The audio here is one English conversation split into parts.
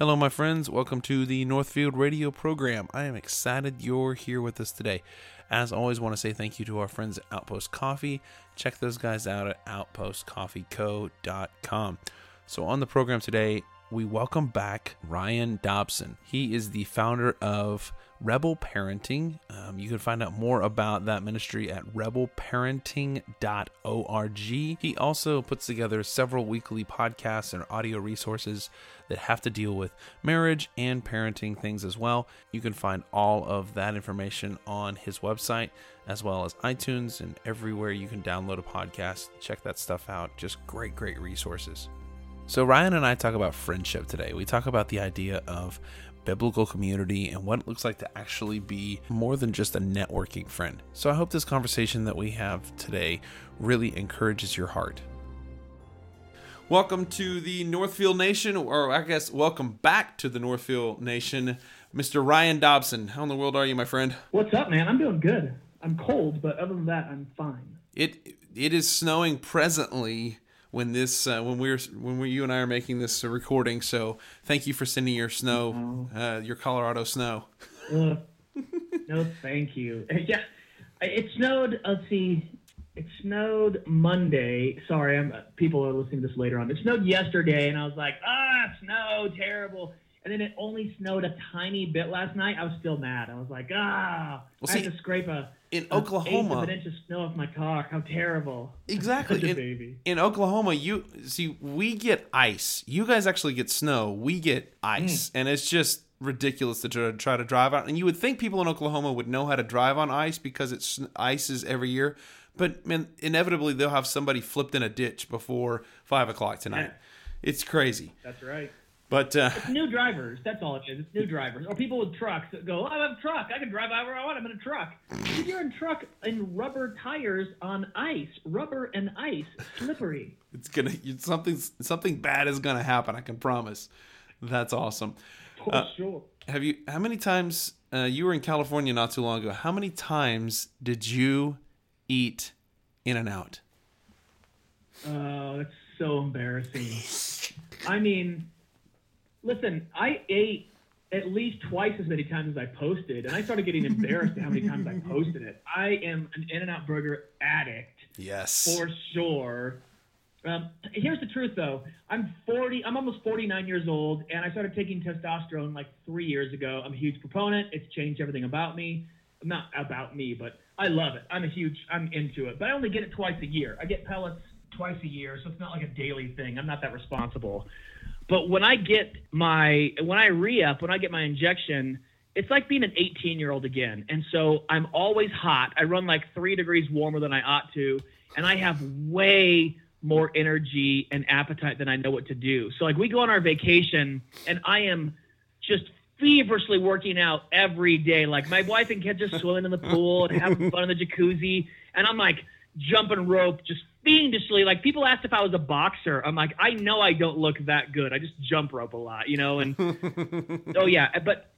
Hello, my friends. Welcome to the Northfield Radio program. I am excited you're here with us today. As always, want to say thank you to our friends at Outpost Coffee. Check those guys out at outpostcoffeeco.com. So, on the program today, we welcome back Ryan Dobson. He is the founder of Rebel Parenting. Um, you can find out more about that ministry at rebelparenting.org. He also puts together several weekly podcasts and audio resources that have to deal with marriage and parenting things as well. You can find all of that information on his website as well as iTunes and everywhere you can download a podcast. Check that stuff out. Just great, great resources. So, Ryan and I talk about friendship today. We talk about the idea of biblical community and what it looks like to actually be more than just a networking friend. So, I hope this conversation that we have today really encourages your heart. Welcome to the Northfield Nation, or I guess welcome back to the Northfield Nation, Mr. Ryan Dobson. How in the world are you, my friend? What's up, man? I'm doing good. I'm cold, but other than that, I'm fine. It it is snowing presently when this uh, when we're when we you and I are making this recording. So thank you for sending your snow, uh, your Colorado snow. Uh, no, thank you. Yeah, it snowed. Let's see. It snowed Monday. Sorry, I'm people are listening to this later on. It snowed yesterday, and I was like, ah, snow, terrible. And then it only snowed a tiny bit last night. I was still mad. I was like, ah, Well, I see, had to scrape a in Oklahoma- an inch of snow off my car. How terrible! Exactly. In, baby. in Oklahoma, you see, we get ice. You guys actually get snow. We get ice, mm. and it's just ridiculous to try, try to drive out. And you would think people in Oklahoma would know how to drive on ice because it's ices every year. But man, inevitably they'll have somebody flipped in a ditch before five o'clock tonight. It's crazy. That's right. But uh, New drivers. That's all it is. It's new drivers or people with trucks that go, "I have a truck. I can drive however I want. I'm in a truck." If you're in a truck in rubber tires on ice, rubber and ice, slippery. it's gonna it's something something bad is gonna happen. I can promise. That's awesome. For Uh, sure. Have you? How many times? Uh, you were in California not too long ago. How many times did you eat In-N-Out? Oh, that's so embarrassing. I mean, listen, I ate at least twice as many times as I posted, and I started getting embarrassed at how many times I posted it. I am an In-N-Out Burger addict. Yes. for sure. Um, here's the truth, though. I'm 40. I'm almost 49 years old, and I started taking testosterone like three years ago. I'm a huge proponent. It's changed everything about me. Not about me, but I love it. I'm a huge. I'm into it. But I only get it twice a year. I get pellets twice a year, so it's not like a daily thing. I'm not that responsible. But when I get my when I re-up, when I get my injection, it's like being an 18 year old again. And so I'm always hot. I run like three degrees warmer than I ought to, and I have way more energy and appetite than I know what to do. So like we go on our vacation, and I am just feverishly working out every day. Like my wife and kids are swimming in the pool and having fun in the jacuzzi, and I'm like jumping rope, just fiendishly. Like people asked if I was a boxer. I'm like, I know I don't look that good. I just jump rope a lot, you know. And oh yeah, but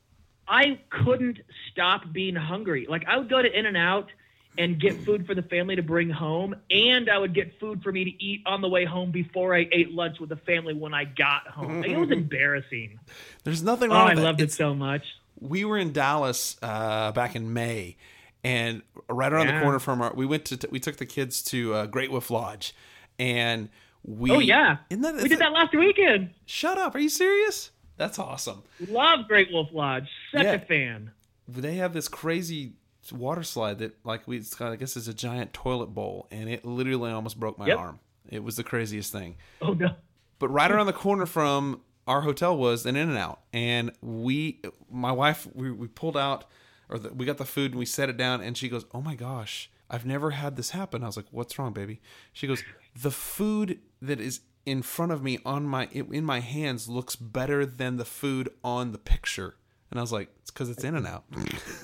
I couldn't stop being hungry. Like I would go to In-N-Out and get food for the family to bring home, and I would get food for me to eat on the way home before I ate lunch with the family when I got home. Like, it was embarrassing. There's nothing Oh, wrong that. I loved it It's- so much. we were in Dallas uh, back in May, and right around the corner from our, we went to we took the kids to uh, Great Wolf Lodge, and we Oh yeah, that, we did that last weekend. Shut up! Are you serious? That's awesome. Love Great Wolf Lodge. Such Yeah. a fan. They have this crazy water slide that like we it's got, I guess it's a giant toilet bowl, and it literally almost broke my Yep. arm. It was the craziest thing. Oh no. But right around the corner from our hotel was an In-N-Out, and we, my wife, we, we pulled out, or the, we got the food and we set it down, and she goes, "Oh my gosh, I've never had this happen." I was like, "What's wrong, baby?" She goes, "The food that is in front of me on my in my hands looks better than the food on the picture," and I was like, "It's because it's In-N-Out."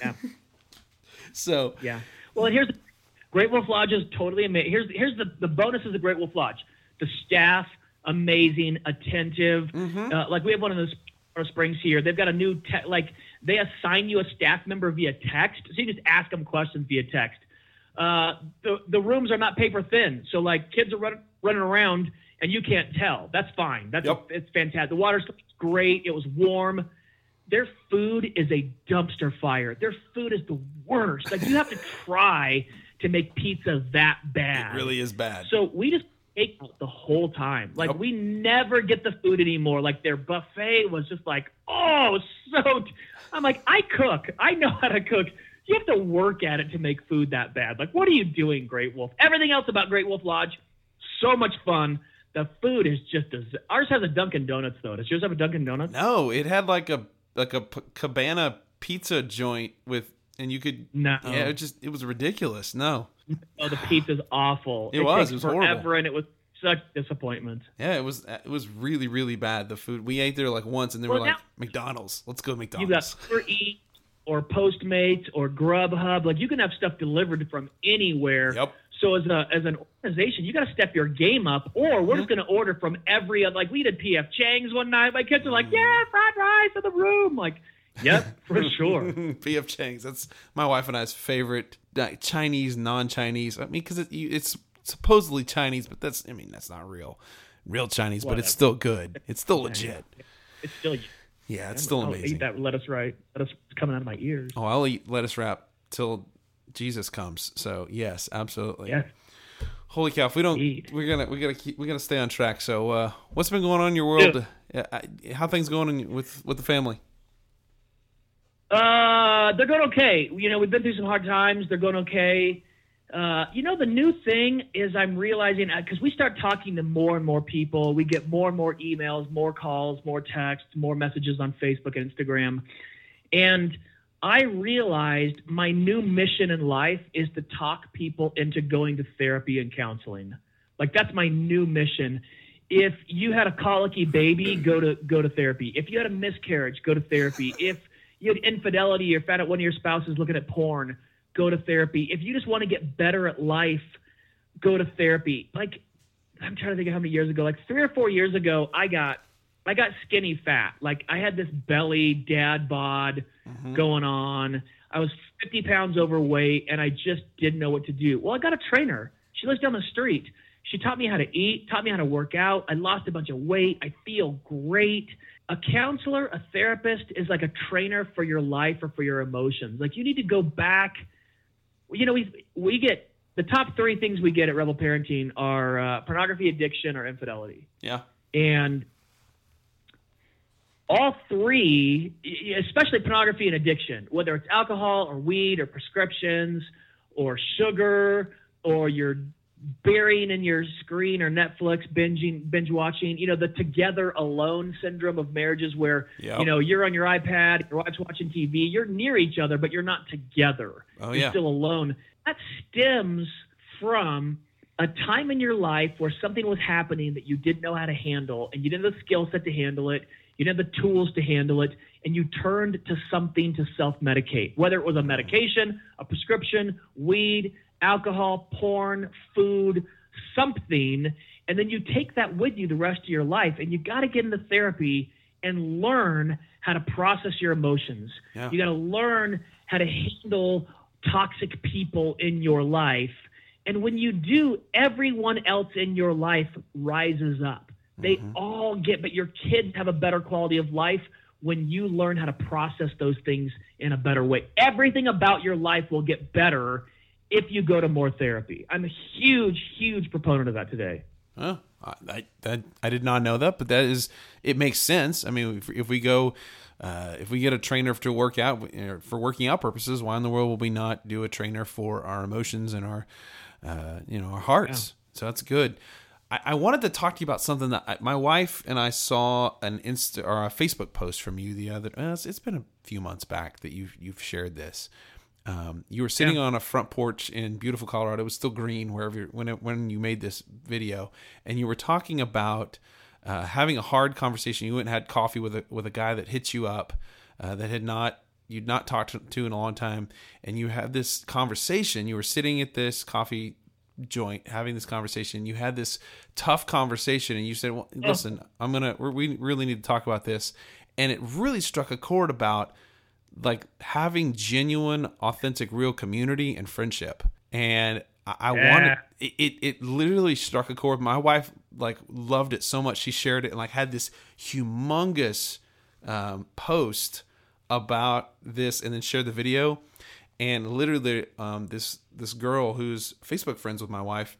Yeah. so Yeah. Well, and here's Great Wolf Lodge is totally amazing. Here's here's the the bonuses of the Great Wolf Lodge. The staff amazing, attentive. Uh, like we have one of those Springs here. They've got a new te- like they assign you a staff member via text, so you just ask them questions via text. Uh, the the rooms are not paper thin, so like kids are running running around. and you can't tell. That's fine. That's Yep. it's fantastic. The water's great. It was warm. Their food is a dumpster fire. Their food is the worst. Like you have to try to make pizza that bad. It really is bad. So we just ate the whole time. Like we never get the food anymore. Like their buffet was just like, oh, so. I'm like, I cook. I know how to cook. You have to work at it to make food that bad. Like, what are you doing, Great Wolf? Everything else about Great Wolf Lodge, so much fun. The food is just as ours has a Dunkin' Donuts though. Does yours have a Dunkin' Donuts? no, it had like a like a p- cabana pizza joint with, and you could. No. Yeah, it just it was ridiculous. No. Oh, the pizza's awful. It was. It was forever, horrible. and it was such disappointment. Yeah, it was it was really really bad. The food we ate there like once, and they Well, were like now- McDonald's. Let's go to You McDonald's. got Uber Eats or Postmates or Grubhub. Like you can have stuff delivered from anywhere. Yep. So as a as an organization, you got to step your game up, or we're Mm-hmm. just going to order from every. Like we did PF Chang's one night. My kids are like, "Yeah, fried rice in the room." Like, yep, for sure. PF Chang's. That's my wife and I's favorite Chinese, non-Chinese. I mean, because it, it's supposedly Chinese, but that's I mean that's not real, real Chinese. But it's still good. It's still legit. It's still. Yeah, it's still I'll amazing. Eat that lettuce right. Lettuce coming out of my ears. Oh, I'll eat lettuce wrap till Jesus comes. So yes, absolutely. Yeah. Holy cow! If we don't, Eat. we're gonna we gotta keep we gotta stay on track. So, uh, what's been going on in your world? Yeah, how things going in, with with the family? Uh, they're going okay. You know, we've been through some hard times. They're going okay. Uh, you know, the new thing is I'm realizing because we start talking to more and more people. We get more and more emails, more calls, more texts, more messages on Facebook and Instagram. And I realized my new mission in life is to talk people into going to therapy and counseling. Like that's my new mission. If you had a colicky baby, go to go to therapy. If you had a miscarriage, go to therapy. If you had infidelity or found out one of your spouses looking at porn, go to therapy. If you just want to get better at life, go to therapy. Like I'm trying to think of how many years ago, like three or four years ago, I got I got skinny fat. Like I had this belly dad bod mm-hmm. going on. I was 50 pounds overweight and I just didn't know what to do. Well, I got a trainer. She lives down the street. She taught me how to eat, taught me how to work out. I lost a bunch of weight. I feel great. A counselor, a therapist is like a trainer for your life or for your emotions. Like you need to go back. You know, we we get the top three things we get at Rebel Parenting are uh, pornography addiction or infidelity Yeah. and all three, especially pornography and addiction, whether it's alcohol or weed or prescriptions or sugar or you're burying in your screen or Netflix binging binge watching, you know, the together alone syndrome of marriages where Yep. you know you're on your iPad, your wife's watching TV, you're near each other but you're not together. Oh, you're yeah. still alone. That stems from a time in your life where something was happening that you didn't know how to handle and you didn't have the skill set to handle it, you didn't have the tools to handle it, and you turned to something to self medicate, whether it was a medication, a prescription, weed, alcohol, porn, food, something, and then you take that with you the rest of your life, and you got to get into therapy and learn how to process your emotions. Yeah. You got to learn how to handle toxic people in your life. And when you do, everyone else in your life rises up. They mm-hmm. all get, but your kids have a better quality of life when you learn how to process those things in a better way. Everything about your life will get better if you go to more therapy. I'm a huge, huge proponent of that today. Oh, I, I that I did not know that, but that is it makes sense. I mean, if, if we go, uh, if we get a trainer to work out you for working out purposes, why in the world will we not do a trainer for our emotions and our, uh, you know, our hearts? So that's good. I, I wanted to talk to you about something that I, my wife and I saw an Insta or a Facebook post from you the other. Uh, it's, it's been a few months back that you've you've shared this. Um, you were sitting on a front porch in beautiful Colorado. It was still green wherever you're, when it, when you made this video, and you were talking about uh, having a hard conversation. You went and had coffee with a with a guy that hit you up uh, that had not you'd not talked to, to in a long time, and you had this conversation. You were sitting at this coffee joint having this conversation. You had this tough conversation, and you said, "Well, listen, I'm gonna we're, we really need to talk about this," and it really struck a chord about like having genuine, authentic, real community and friendship. And I, I Yeah. wanted it, it. It literally struck a chord. My wife like loved it so much she shared it and like had this humongous um, post about this, and then shared the video. And literally, um, this this girl who's Facebook friends with my wife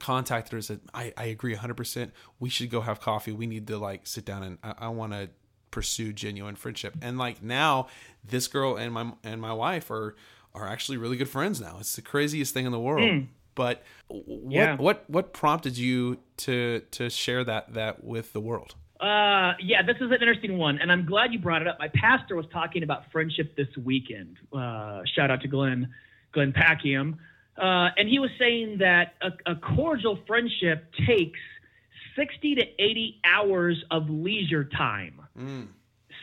contacted her and said, I, I agree 100%. We should go have coffee. We need to like sit down and I, I want to pursue genuine friendship. And like now this girl and my, and my wife are, are actually really good friends now. It's the craziest thing in the world. But what, Yeah. what, what prompted you to, to share that, that with the world? Uh, yeah, this is an interesting one, and I'm glad you brought it up. My pastor was talking about friendship this weekend. Uh, shout out to Glenn, Glenn Packiam, uh, and he was saying that a, a cordial friendship takes 60 to 80 hours of leisure time.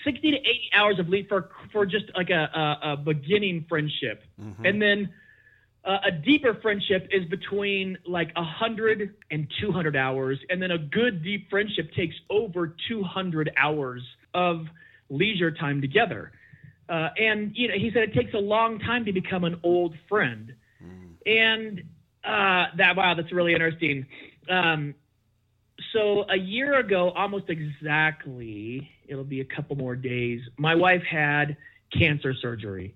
60 to 80 hours of leave for for just like a, a, a beginning friendship, and then uh, a deeper friendship is between like 100 and 200 hours, and then a good deep friendship takes over 200 hours of leisure time together. Uh, and you know, he said it takes a long time to become an old friend, and uh, that wow, that's really interesting. Um, so a year ago, almost exactly, it'll be a couple more days. My wife had cancer surgery.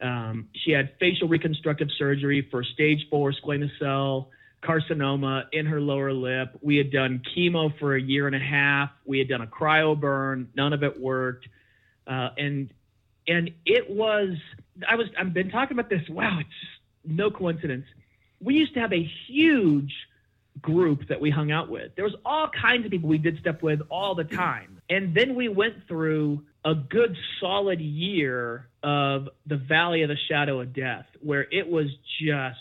Um, she had facial reconstructive surgery for stage four squamous cell carcinoma in her lower lip. We had done chemo for a year and a half. We had done a cryo burn. None of it worked. Uh, and and it was I was I've been talking about this. Wow, it's just no coincidence. We used to have a huge group that we hung out with. There was all kinds of people we did stuff with all the time. And then we went through a good solid year of the valley of the shadow of death where it was just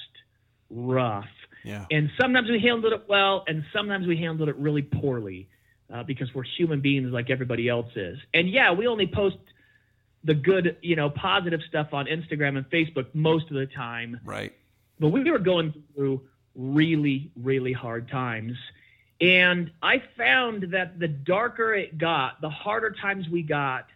rough. Yeah. And sometimes we handled it well, and sometimes we handled it really poorly uh, because we're human beings like everybody else is. And yeah, we only post the good, you know, positive stuff on Instagram and Facebook most of the time Right. but we were going through really, really hard times. And I found that the darker it got, the harder times we got,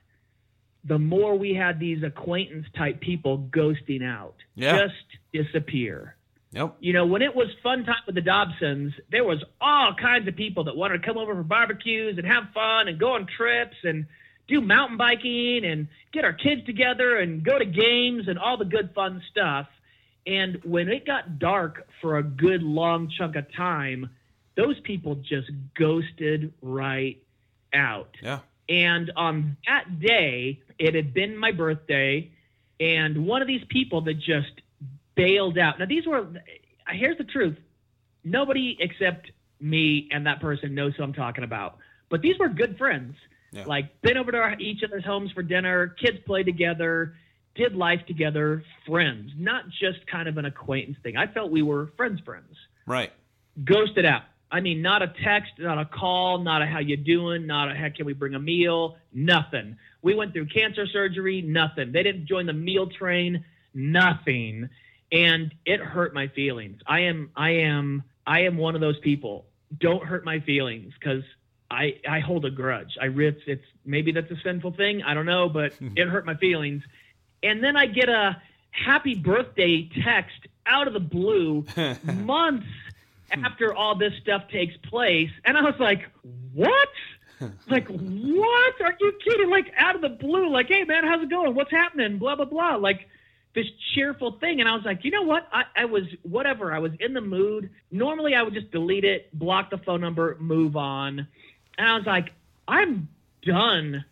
the more we had these acquaintance type people ghosting out, Yeah. just disappear. Yep. You know, when it was fun time with the Dobsons, there was all kinds of people that wanted to come over for barbecues and have fun and go on trips and do mountain biking and get our kids together and go to games and all the good fun stuff. And when it got dark for a good long chunk of time, those people just ghosted right out. Yeah. And on that day, it had been my birthday, and one of these people that just bailed out. Now, these were, here's the truth nobody except me and that person knows who I'm talking about. But these were good friends. Yeah. Like, been over to our, each other's homes for dinner, kids played together, did life together, friends, not just kind of an acquaintance thing. I felt we were friends, friends Right. ghosted out. I mean, not a text, not a call, not a how you doing, not a heck can we bring a meal, nothing. We went through cancer surgery, nothing. They didn't join the meal train, nothing. And it hurt my feelings. I am I am I am one of those people. Don't hurt my feelings cuz I I hold a grudge. I it's, it's maybe that's a sinful thing, I don't know, but it hurt my feelings. And then I get a happy birthday text out of the blue months after all this stuff takes place. And I was like, what? like, what? Are you kidding? Like, out of the blue, like, hey, man, how's it going? What's happening? Blah, blah, blah. Like, this cheerful thing. And I was like, you know what? I, I was, whatever. I was in the mood. Normally, I would just delete it, block the phone number, move on. And I was like, I'm done.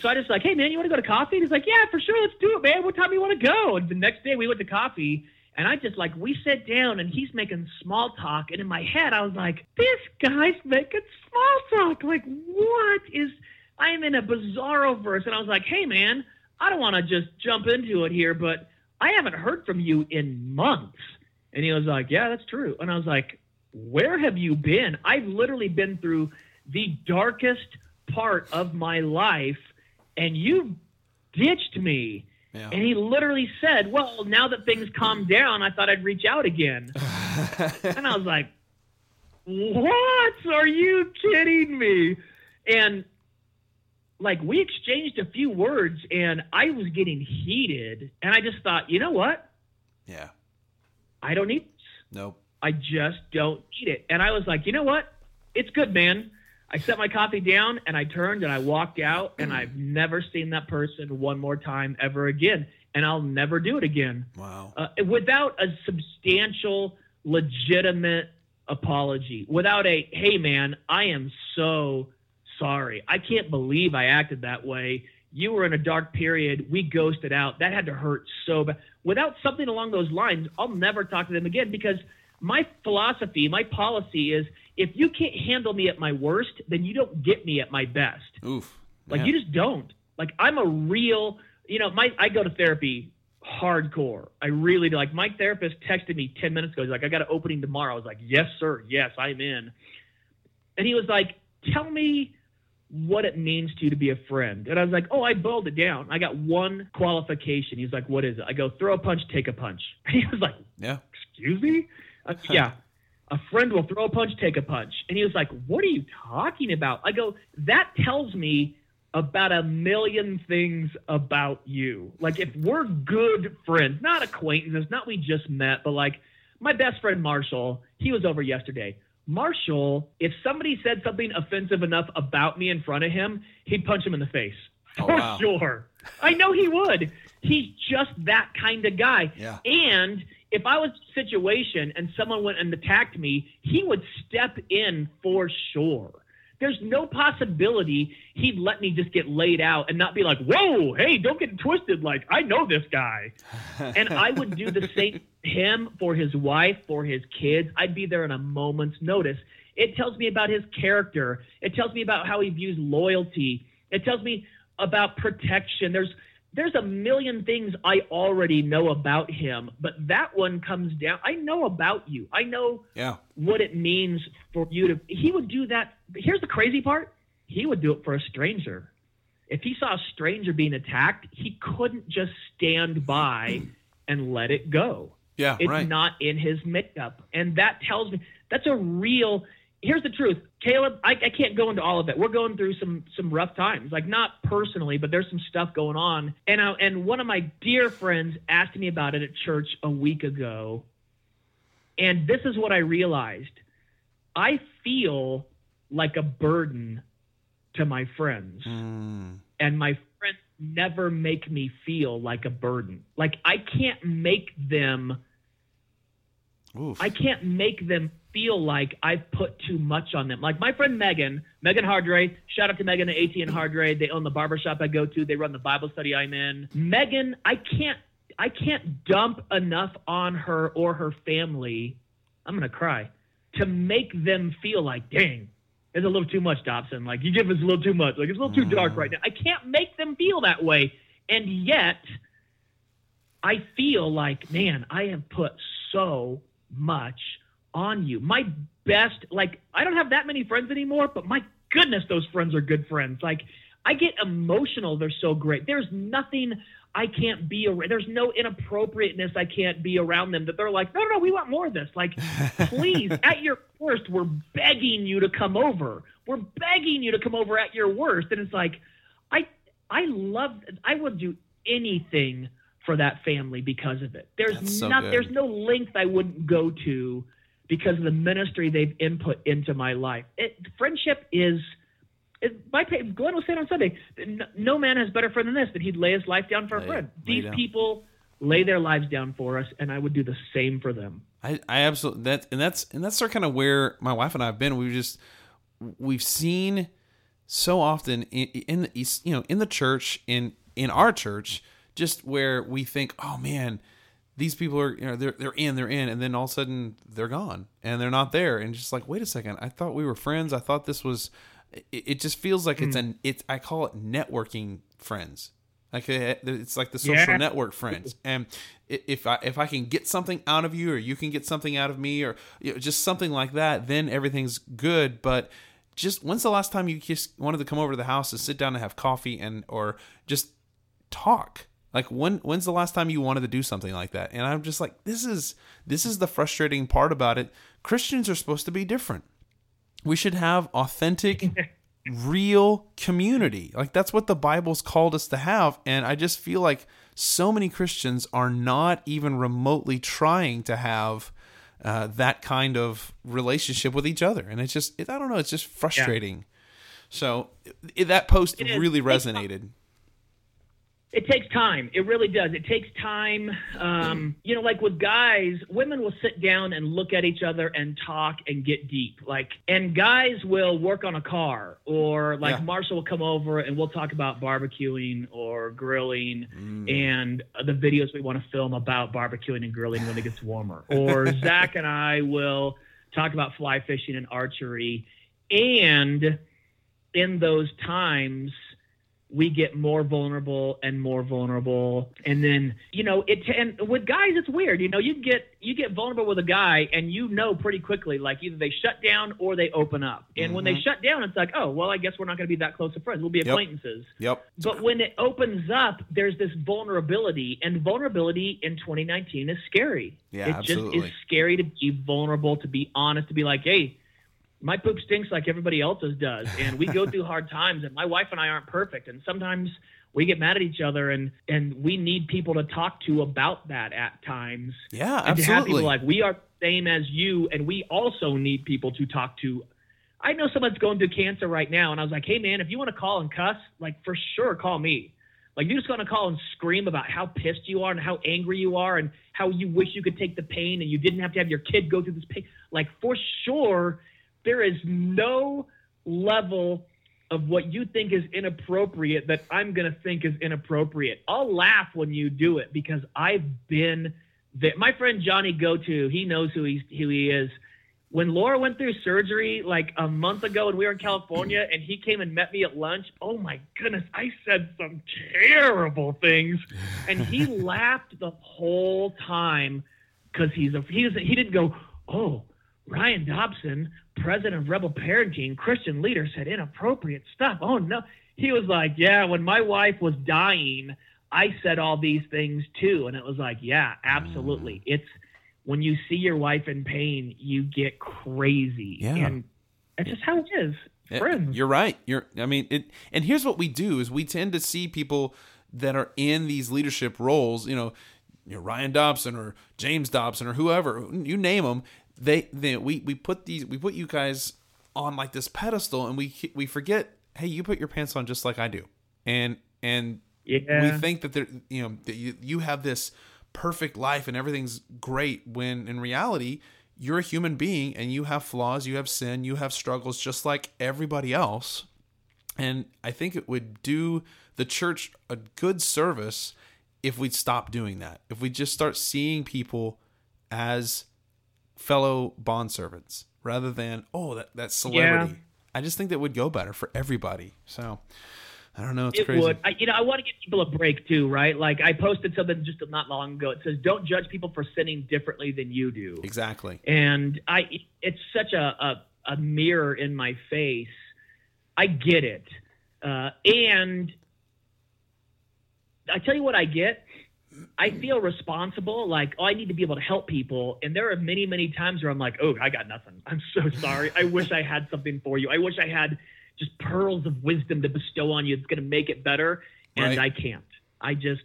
So I just like, hey, man, you want to go to coffee? And he's like, yeah, for sure. Let's do it, man. What time do you want to go? And the next day, we went to coffee. And I just like we sat down and he's making small talk, and in my head I was like, "This guy's making small talk. Like, what is?" I am in a bizarro verse, and I was like, "Hey, man, I don't want to just jump into it here, but I haven't heard from you in months." And he was like, "Yeah, that's true." And I was like, "Where have you been? I've literally been through the darkest part of my life, and you ditched me." Yeah. And he literally said, Well, now that things calmed down, I thought I'd reach out again. and I was like, What? Are you kidding me? And like we exchanged a few words and I was getting heated. And I just thought, you know what? yeah. I don't need this. Nope. I just don't need it. And I was like, you know what? It's good, man. I set my coffee down and I turned and I walked out and I've never seen that person one more time ever again. And I'll never do it again. Wow. Uh, without a substantial, legitimate apology, without a, hey, man, I am so sorry. I can't believe I acted that way. You were in a dark period. We ghosted out. That had to hurt so bad. Without something along those lines, I'll never talk to them again because my philosophy, my policy is if you can't handle me at my worst, then you don't get me at my best. Oof. Like Man. you just don't. Like I'm a real, you know, my I go to therapy hardcore. I really do. Like my therapist texted me 10 minutes ago. He's like, I got an opening tomorrow. I was like, yes, sir. Yes, I'm in. And he was like, tell me what it means to you to be a friend. And I was like, oh, I boiled it down. I got one qualification. He's like, what is it? I go, throw a punch, take a punch. And he was like, yeah. excuse me? Uh, yeah. A friend will throw a punch, take a punch. And he was like, What are you talking about? I go, That tells me about a million things about you. Like, if we're good friends, not acquaintances, not we just met, but like my best friend Marshall, he was over yesterday. Marshall, if somebody said something offensive enough about me in front of him, he'd punch him in the face. Oh, For wow. sure. I know he would. He's just that kind of guy. Yeah. And if I was situation and someone went and attacked me, he would step in for sure. There's no possibility he'd let me just get laid out and not be like, whoa, hey, don't get twisted. Like, I know this guy. and I would do the same him, for his wife, for his kids. I'd be there in a moment's notice. It tells me about his character. It tells me about how he views loyalty. It tells me about protection. There's there's a million things I already know about him, but that one comes down. I know about you. I know Yeah. what it means for you to. He would do that. Here's the crazy part. He would do it for a stranger. If he saw a stranger being attacked, he couldn't just stand by and let it go. Yeah. It's right. not in his makeup. And that tells me that's a real here's the truth. Caleb, I, I can't go into all of it. We're going through some some rough times. Like not personally, but there's some stuff going on. And I, and one of my dear friends asked me about it at church a week ago. And this is what I realized. I feel like a burden to my friends Mm. and my friends never make me feel like a burden. Like I can't make them Oof. I can't make them feel like I've put too much on them. Like my friend Megan, Megan Hardray, shout out to Megan at AT and Hardray. They own the barbershop I go to. They run the Bible study I'm in. Megan, I can't I can't dump enough on her or her family. I'm gonna cry to make them feel like, dang, it's a little too much, Dobson. Like you give us a little too much. Like it's a little too dark mm. right now. I can't make them feel that way. And yet I feel like, man, I have put so much on you. My best, like, I don't have that many friends anymore, but my goodness, those friends are good friends. Like, I get emotional. They're so great. There's nothing I can't be around. There's no inappropriateness I can't be around them that they're like, no, no, we want more of this. Like, please, at your worst, we're begging you to come over. We're begging you to come over at your worst. And it's like, I, I love, I would do anything for that family because of it. There's so not, good. there's no length I wouldn't go to because of the ministry they've input into my life. It, friendship is, it, my Glenn was saying on Sunday, no man has better friend than this, that he'd lay his life down for a friend. These down. people lay their lives down for us, and I would do the same for them. I, I absolutely that and that's and that's sort of kind of where my wife and I have been. We've just we've seen so often in, in the east, you know, in the church, in in our church, just where we think, oh man, these people are, you know, they're they're in, they're in, and then all of a sudden they're gone and they're not there, and just like, wait a second, I thought we were friends. I thought this was. It, it just feels like it's an it's I call it networking friends. Like uh, it's like the social Yeah. network friends, and if I if I can get something out of you, or you can get something out of me, or you know, just something like that, then everything's good. But just when's the last time you just wanted to come over to the house and sit down and have coffee and or just talk? Like when when's the last time you wanted to do something like that? And I'm just like, this is this is the frustrating part about it. Christians are supposed to be different. We should have authentic real community. Like that's what the Bible's called us to have. And I just feel like so many Christians are not even remotely trying to have uh, that kind of relationship with each other, and it's just it, I don't know, it's just frustrating. So it, that post really resonated. It takes time. It really does. It takes time. Um, you know, like with guys, women will sit down and look at each other and talk and get deep. Like, and guys will work on a car, or like Yeah. Marshall will come over and we'll talk about barbecuing or grilling Mm. and the videos we want to film about barbecuing and grilling when it gets warmer. Or Zach and I will talk about fly fishing and archery. And in those times, we get more vulnerable and more vulnerable. And then you know it and with guys it's weird. You know you get you get vulnerable with a guy and you know pretty quickly like either they shut down or they open up. And when they mm-hmm. shut down it's like oh well i guess we're not going to be that close of friends. We'll be acquaintances. Yep. but when it opens up there's this vulnerability and vulnerability in 2019 is scary. Yeah, it just is scary to be vulnerable to be honest to be like hey my poop stinks like everybody else's does and we go through hard times and my wife and i aren't perfect and sometimes we get mad at each other and and we need people to talk to about that at times. Yeah, and to have absolutely. people like we are same as you and we also need people to talk to. I know someone's going through cancer right now and i was like hey man if you want to call and cuss like for sure call me. Like you're just going to call and scream about how pissed you are and how angry you are and how you wish you could take the pain and you didn't have to have your kid go through this pain. Like for sure there is no level of what you think is inappropriate that I'm going to think is inappropriate. I'll laugh when you do it because I've been there. My friend Johnny Go To, he knows who he's who he is. When Laura went through surgery like a month ago and we were in California and he came and met me at lunch, oh my goodness, I said some terrible things. And he laughed the whole time because he's a he's he didn't go, oh, Ryan Dobson, president of Rebel Parenting, Christian leader, said inappropriate stuff. Oh no. He was like, Yeah, when my wife was dying, I said all these things too. And it was like, Yeah, absolutely. Mm. It's when you see your wife in pain, you get crazy. Yeah. And that's just how it is. Friends. You're right. You're. I mean, it. And here's what we do: is we tend to see people that are in these leadership roles. You know, you know Ryan Dobson or James Dobson or whoever you name them. They, they we we put these we put you guys on like this pedestal, and we we forget. Hey, you put your pants on just like I do, and and Yeah. we think that there you know that you, you have this perfect life and everything's great when in reality you're a human being and you have flaws you have sin you have struggles just like everybody else and i think it would do the church a good service if we'd stop doing that if we just start seeing people as fellow bond servants rather than oh that, that celebrity i just think that would go better for everybody so i don't know it's it crazy would. I, you know, I want to give people a break too, right? Like I posted something just not long ago. It says, "Don't judge people for sinning differently than you do." exactly And I, it's such a a, a mirror in my face. I get it, uh, and I tell you what I get. I feel responsible, like, oh, I need to be able to help people. And there are many, many times where I'm like, oh, I got nothing. I'm so sorry. I wish I had something for you. I wish I had just pearls of wisdom to bestow on you that's going to make it better. And Right. I can't. I just,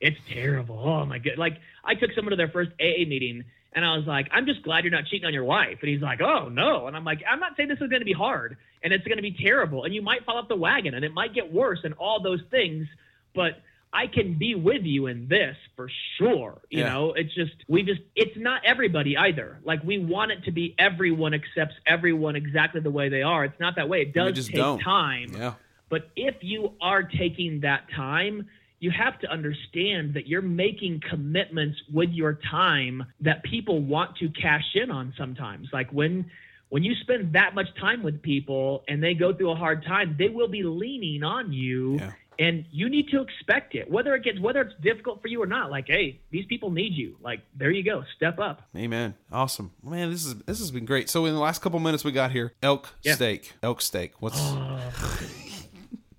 it's terrible. Oh my God. Like, I took someone to their first AA meeting and I was like, I'm just glad you're not cheating on your wife. And he's like, oh no. And I'm like, I'm not saying this is going to be hard and it's going to be terrible and you might fall off the wagon and it might get worse and all those things. But I can be with you in this for sure. You Yeah. know, it's just, we just, it's not everybody either. Like, we want it to be everyone accepts everyone exactly the way they are. It's not that way. It does take don't. time. yeah But if you are taking that time, you have to understand that you're making commitments with your time that people want to cash in on sometimes. Like when when you spend that much time with people and they go through a hard time, they will be leaning on you Yeah. And you need to expect it. Whether it gets whether it's difficult for you or not, like, hey, these people need you. Like, there you go. Step up. Amen. Awesome. Man, this is this has been great. So in the last couple minutes we got here, elk Yeah. steak. Elk steak. What's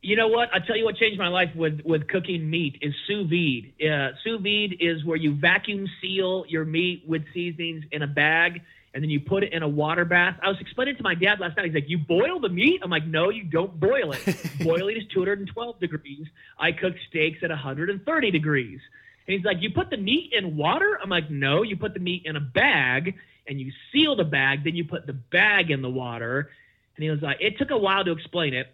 You know what? I tell you what changed my life with with cooking meat is sous vide. Uh, sous vide is where you vacuum seal your meat with seasonings in a bag, and then you put it in a water bath. I was explaining to my dad last night. He's like, "You boil the meat?" I'm like, "No, you don't boil it. Boiling is 212 degrees. I cook steaks at 130 degrees." And he's like, "You put the meat in water?" I'm like, "No, you put the meat in a bag." and you seal the bag, then you put the bag in the water. And he was like, it took a while to explain it,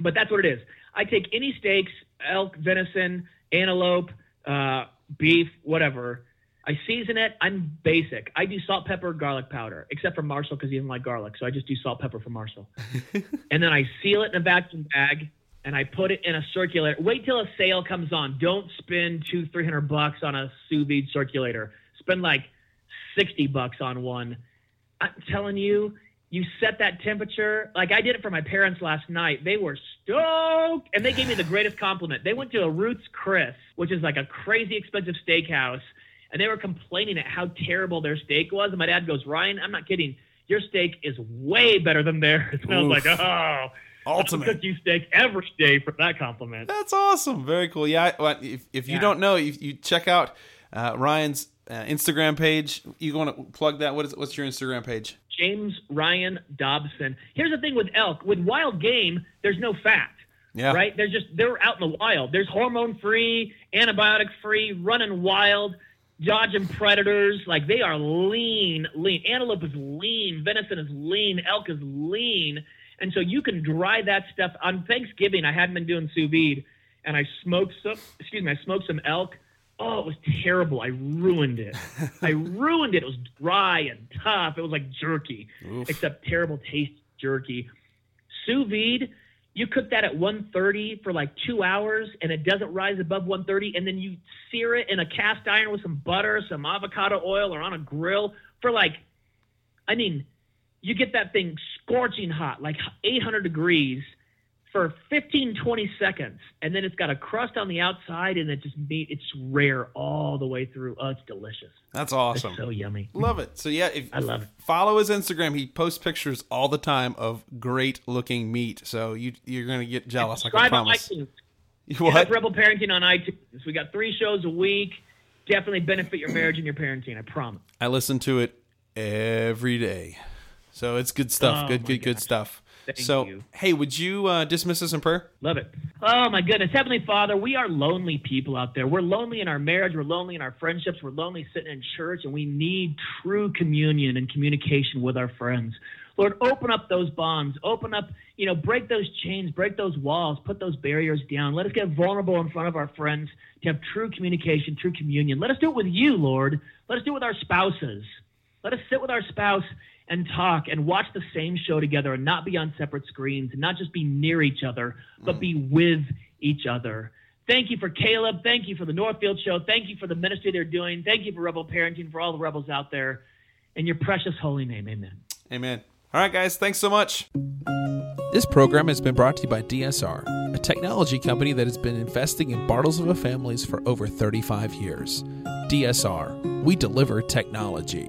but that's what it is. I take any steaks, elk, venison, antelope, uh, beef, whatever. I season it. I'm basic. I do salt, pepper, garlic powder, except for Marshall because he doesn't like garlic. So I just do salt, pepper for Marshall. and then I seal it in a vacuum bag and I put it in a circulator. Wait till a sale comes on. Don't spend two, three hundred bucks on a sous vide circulator. Spend like sixty bucks on one. I'm telling you, you set that temperature. Like I did it for my parents last night. They were stoked, and they gave me the greatest compliment. They went to a Ruth's Chris, which is like a crazy expensive steakhouse, and they were complaining at how terrible their steak was. And my dad goes, Ryan, I'm not kidding. Your steak is way better than theirs. And I was like, oh, Ultimate. I'll cook you steak every day for that compliment. That's awesome. Very cool. Yeah. I- if, if you Yeah. don't know, you, you check out uh, Ryan's uh, Instagram page. You want to plug that? What is what's your Instagram page? James Ryan Dobson. Here's the thing with elk. With wild game, there's no fat. Yeah. Right? They're just they're out in the wild. There's hormone free, antibiotic free, running wild, dodging predators. Like they are lean, lean. Antelope is lean, venison is lean, elk is lean. And so you can dry that stuff on Thanksgiving. I hadn't been doing sous vide and I smoked some excuse me, I smoked some elk. Oh, it was terrible. I ruined it. I ruined it. It was dry and tough. It was like jerky, Oof. except terrible taste jerky. Sous vide, you cook that at 130 for like two hours and it doesn't rise above 130 and then you sear it in a cast iron with some butter some avocado oil or on a grill for like i mean you get that thing scorching hot like 800 degrees for 15 20 seconds and then it's got a crust on the outside and it just meat it's rare all the way through oh it's delicious That's awesome. it's so yummy Love it. So yeah, if I love it. follow his Instagram, he posts pictures all the time of great looking meat. So you you're gonna get jealous. I can Subscribe on promise. iTunes. What? Rebel Parenting on iTunes. We got three shows a week. Definitely benefit your marriage and your parenting. I promise. I listen to it every day. So it's good stuff. Oh, good, good, good stuff. Thank so you. hey, would you uh, dismiss us in prayer? Love it. Oh my goodness. Heavenly Father, we are lonely people out there. We're lonely in our marriage. We're lonely in our friendships. We're lonely sitting in church, and we need true communion and communication with our friends. Lord, open up those bonds. Open up, you know, break those chains, break those walls, put those barriers down. Let us get vulnerable in front of our friends to have true communication, true communion. Let us do it with you, Lord. Let us do it with our spouses. Let us sit with our spouse and talk and watch the same show together and not be on separate screens and not just be near each other, but mm. be with each other. Thank you for Caleb. Thank you for the Northfield Show. Thank you for the ministry they're doing. Thank you for Rebel Parenting, for all the rebels out there. In your precious holy name, amen. Amen. All right, guys. Thanks so much. This program has been brought to you by DSR, a technology company that has been investing in Bartlesville families for over 35 years. DSR, we deliver technology.